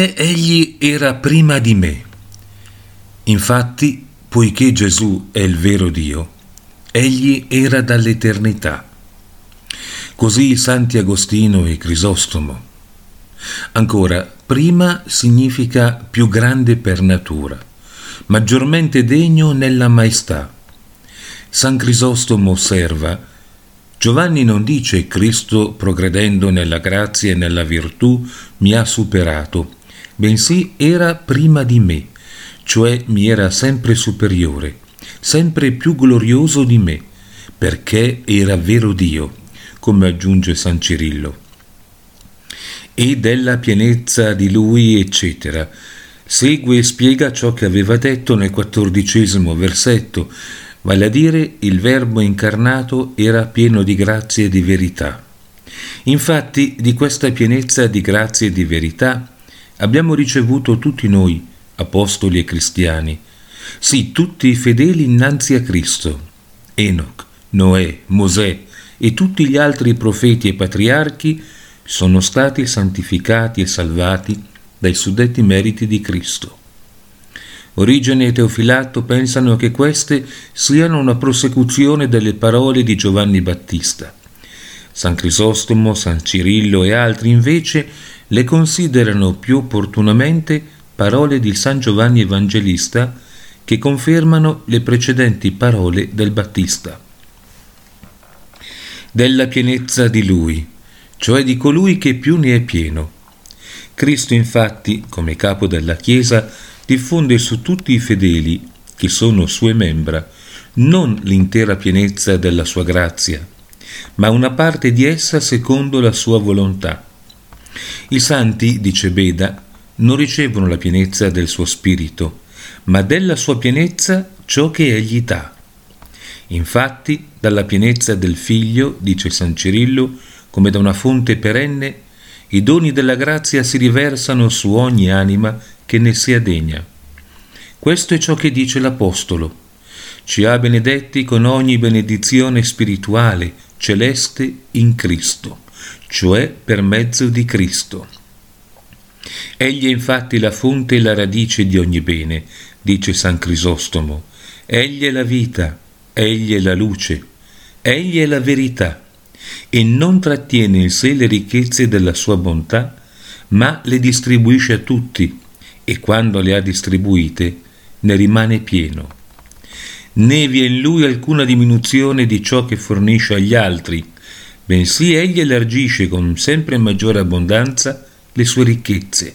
perché egli era prima di me. Infatti, poiché Gesù è il vero Dio, egli era dall'eternità. Così Santi Agostino e Crisostomo. Ancora, prima significa più grande per natura, maggiormente degno nella maestà. San Crisostomo osserva Giovanni non dice Cristo progredendo nella grazia e nella virtù mi ha superato, bensì era prima di me, cioè mi era sempre superiore, sempre più glorioso di me, perché era vero Dio, come aggiunge San Cirillo. E della pienezza di lui, eccetera. Segue e spiega ciò che aveva detto nel quattordicesimo versetto, vale a dire il Verbo incarnato era pieno di grazia e di verità. Infatti di questa pienezza di grazia e di verità abbiamo ricevuto tutti noi, apostoli e cristiani, sì tutti i fedeli innanzi a Cristo, Enoch, Noè, Mosè e tutti gli altri profeti e patriarchi sono stati santificati e salvati dai suddetti meriti di Cristo. Origene e Teofilato pensano che queste siano una prosecuzione delle parole di Giovanni Battista. San Crisostomo, San Cirillo e altri invece le considerano più opportunamente parole di San Giovanni Evangelista che confermano le precedenti parole del Battista. Della pienezza di Lui, cioè di colui che più ne è pieno. Cristo infatti, come capo della Chiesa, diffonde su tutti i fedeli, che sono sue membra, non l'intera pienezza della sua grazia, ma una parte di essa secondo la sua volontà. I santi, dice Beda, non ricevono la pienezza del suo spirito, ma della sua pienezza ciò che egli dà. Infatti, dalla pienezza del Figlio, dice San Cirillo, come da una fonte perenne, i doni della grazia si riversano su ogni anima che ne sia degna. Questo è ciò che dice l'Apostolo. Ci ha benedetti con ogni benedizione spirituale, celeste in Cristo, cioè per mezzo di Cristo. Egli è infatti la fonte e la radice di ogni bene, dice San Crisostomo. Egli è la vita, egli è la luce, egli è la verità, e non trattiene in sé le ricchezze della sua bontà, ma le distribuisce a tutti e quando le ha distribuite ne rimane pieno. Né vi è in lui alcuna diminuzione di ciò che fornisce agli altri, bensì egli elargisce con sempre maggiore abbondanza le sue ricchezze.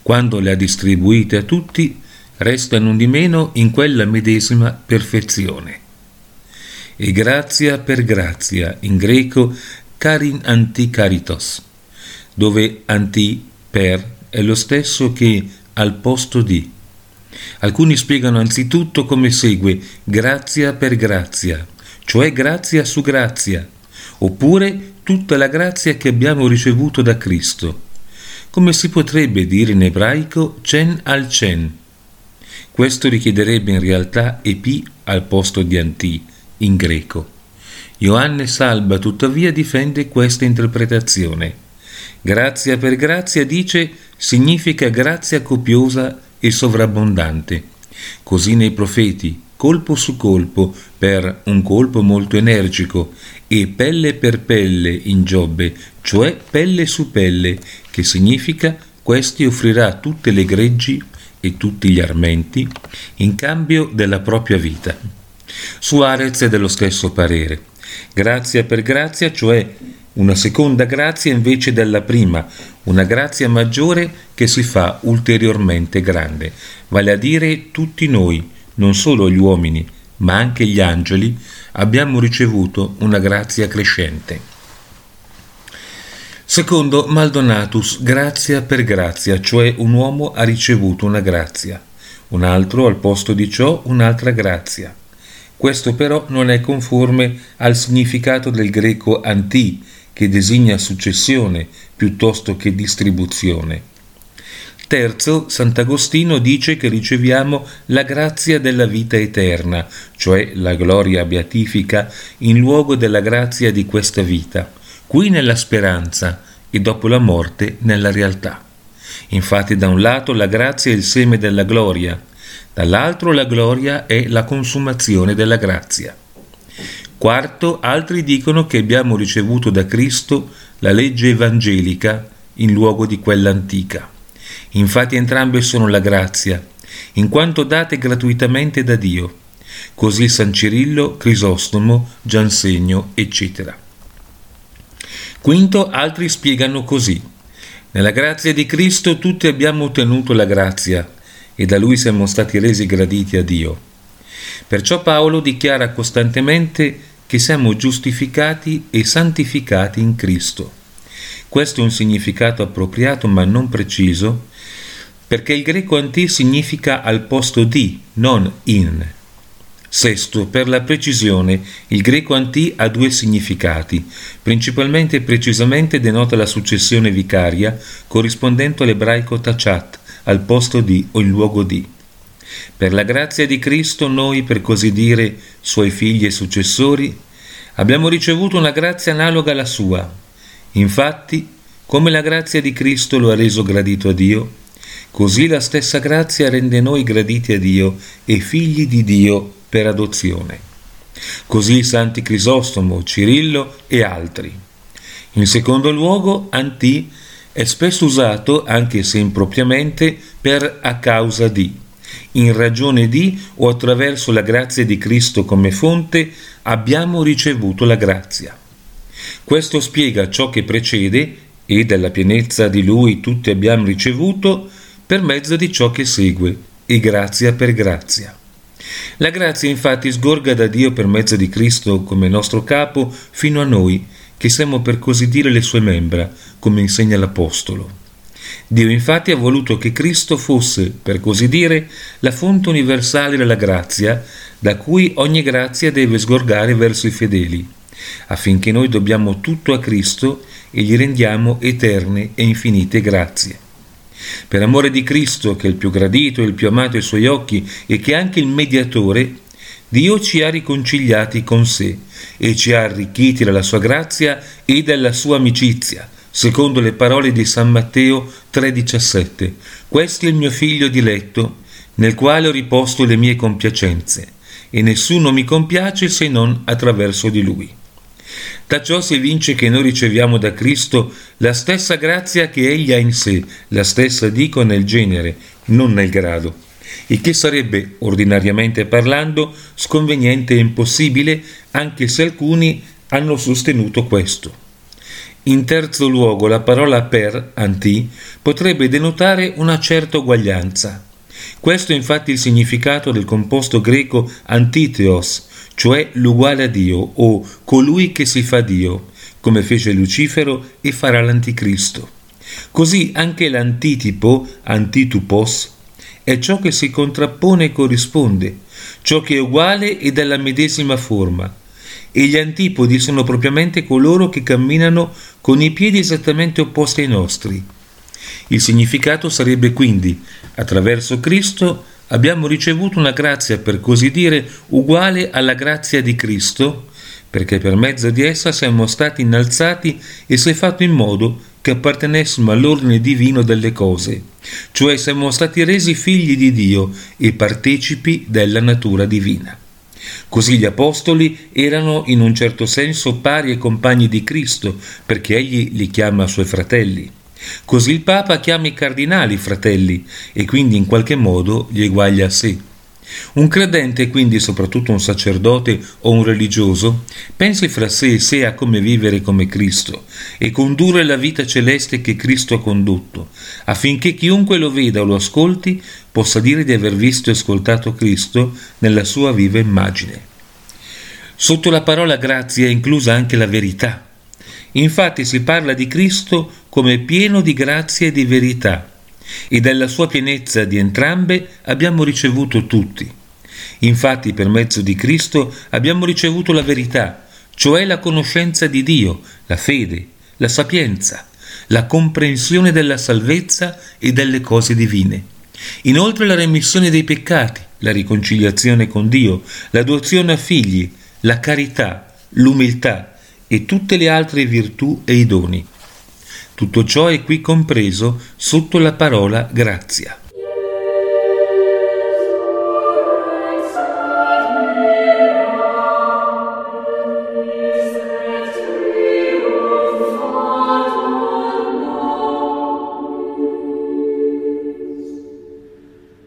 Quando le ha distribuite a tutti, resta non di meno in quella medesima perfezione. E grazia per grazia, in greco carin anti caritos, dove anti per è lo stesso che al posto di. Alcuni spiegano anzitutto come segue grazia per grazia, cioè grazia su grazia, oppure tutta la grazia che abbiamo ricevuto da Cristo. Come si potrebbe dire in ebraico cen al cen. Questo richiederebbe in realtà epi al posto di anti in greco. Ioanne Salba tuttavia difende questa interpretazione. Grazia per grazia dice significa grazia copiosa e sovrabbondante. Così nei profeti, colpo su colpo, per un colpo molto energico, e pelle per pelle in Giobbe, cioè pelle su pelle, che significa questi offrirà tutte le greggi e tutti gli armenti in cambio della propria vita. Suarez è dello stesso parere. Grazia per grazia, cioè una seconda grazia invece della prima, una grazia maggiore che si fa ulteriormente grande, vale a dire tutti noi, non solo gli uomini, ma anche gli angeli, abbiamo ricevuto una grazia crescente. Secondo Maldonatus, grazia per grazia, cioè un uomo ha ricevuto una grazia, un altro al posto di ciò un'altra grazia. Questo però non è conforme al significato del greco anti, che designa successione piuttosto che distribuzione. Terzo, Sant'Agostino dice che riceviamo la grazia della vita eterna, cioè la gloria beatifica, in luogo della grazia di questa vita, qui nella speranza e dopo la morte nella realtà. Infatti da un lato la grazia è il seme della gloria, dall'altro la gloria è la consumazione della grazia. Quarto, altri dicono che abbiamo ricevuto da Cristo la legge evangelica in luogo di quella antica. Infatti entrambe sono la grazia, in quanto date gratuitamente da Dio. Così San Cirillo, Crisostomo, Giansegno, eccetera. Quinto, altri spiegano così. Nella grazia di Cristo tutti abbiamo ottenuto la grazia e da Lui siamo stati resi graditi a Dio. Perciò Paolo dichiara costantemente che siamo giustificati e santificati in Cristo. Questo è un significato appropriato ma non preciso, perché il greco anti significa al posto di, non in. Sesto, per la precisione, il greco anti ha due significati. Principalmente e precisamente denota la successione vicaria corrispondente all'ebraico tachat, al posto di o in luogo di. Per la grazia di Cristo noi, per così dire, suoi figli e successori, abbiamo ricevuto una grazia analoga alla sua. Infatti, come la grazia di Cristo lo ha reso gradito a Dio, così la stessa grazia rende noi graditi a Dio e figli di Dio per adozione. Così santi Crisostomo, Cirillo e altri. In secondo luogo, anti è spesso usato, anche se impropriamente, per a causa di in ragione di o attraverso la grazia di Cristo come fonte, abbiamo ricevuto la grazia. Questo spiega ciò che precede e dalla pienezza di Lui tutti abbiamo ricevuto per mezzo di ciò che segue, e grazia per grazia. La grazia infatti sgorga da Dio per mezzo di Cristo come nostro capo fino a noi, che siamo per così dire le sue membra, come insegna l'Apostolo. Dio infatti ha voluto che Cristo fosse, per così dire, la fonte universale della grazia, da cui ogni grazia deve sgorgare verso i fedeli, affinché noi dobbiamo tutto a Cristo e gli rendiamo eterne e infinite grazie. Per amore di Cristo, che è il più gradito e il più amato ai suoi occhi e che è anche il mediatore, Dio ci ha riconciliati con sé e ci ha arricchiti dalla sua grazia e dalla sua amicizia, secondo le parole di San Matteo 3:17. Questo è il mio figlio diletto, nel quale ho riposto le mie compiacenze, e nessuno mi compiace se non attraverso di lui. Da ciò si evince che noi riceviamo da Cristo la stessa grazia che Egli ha in sé, la stessa dico nel genere, non nel grado, il che sarebbe, ordinariamente parlando, sconveniente e impossibile, anche se alcuni hanno sostenuto questo. In terzo luogo, la parola per, anti, potrebbe denotare una certa uguaglianza. Questo è infatti il significato del composto greco antiteos, cioè l'uguale a Dio o colui che si fa Dio, come fece Lucifero e farà l'anticristo. Così anche l'antitipo, antitupos, è ciò che si contrappone e corrisponde, ciò che è uguale e della medesima forma, e gli antipodi sono propriamente coloro che camminano con i piedi esattamente opposti ai nostri. Il significato sarebbe quindi, attraverso Cristo abbiamo ricevuto una grazia per così dire uguale alla grazia di Cristo, perché per mezzo di essa siamo stati innalzati e si è fatto in modo che appartenessimo all'ordine divino delle cose, cioè siamo stati resi figli di Dio e partecipi della natura divina. Così gli apostoli erano in un certo senso pari e compagni di Cristo, perché egli li chiama suoi fratelli. Così il Papa chiama i cardinali fratelli e quindi in qualche modo li eguaglia a sé. Un credente, quindi soprattutto un sacerdote o un religioso, pensi fra sé e sé a come vivere come Cristo e condurre la vita celeste che Cristo ha condotto, affinché chiunque lo veda o lo ascolti possa dire di aver visto e ascoltato Cristo nella sua viva immagine. Sotto la parola grazia è inclusa anche la verità. Infatti si parla di Cristo come pieno di grazia e di verità e dalla sua pienezza di entrambe abbiamo ricevuto tutti. Infatti per mezzo di Cristo abbiamo ricevuto la verità, cioè la conoscenza di Dio, la fede, la sapienza, la comprensione della salvezza e delle cose divine. Inoltre la remissione dei peccati, la riconciliazione con Dio, l'adozione a figli, la carità, l'umiltà e tutte le altre virtù e i doni. Tutto ciò è qui compreso sotto la parola grazia.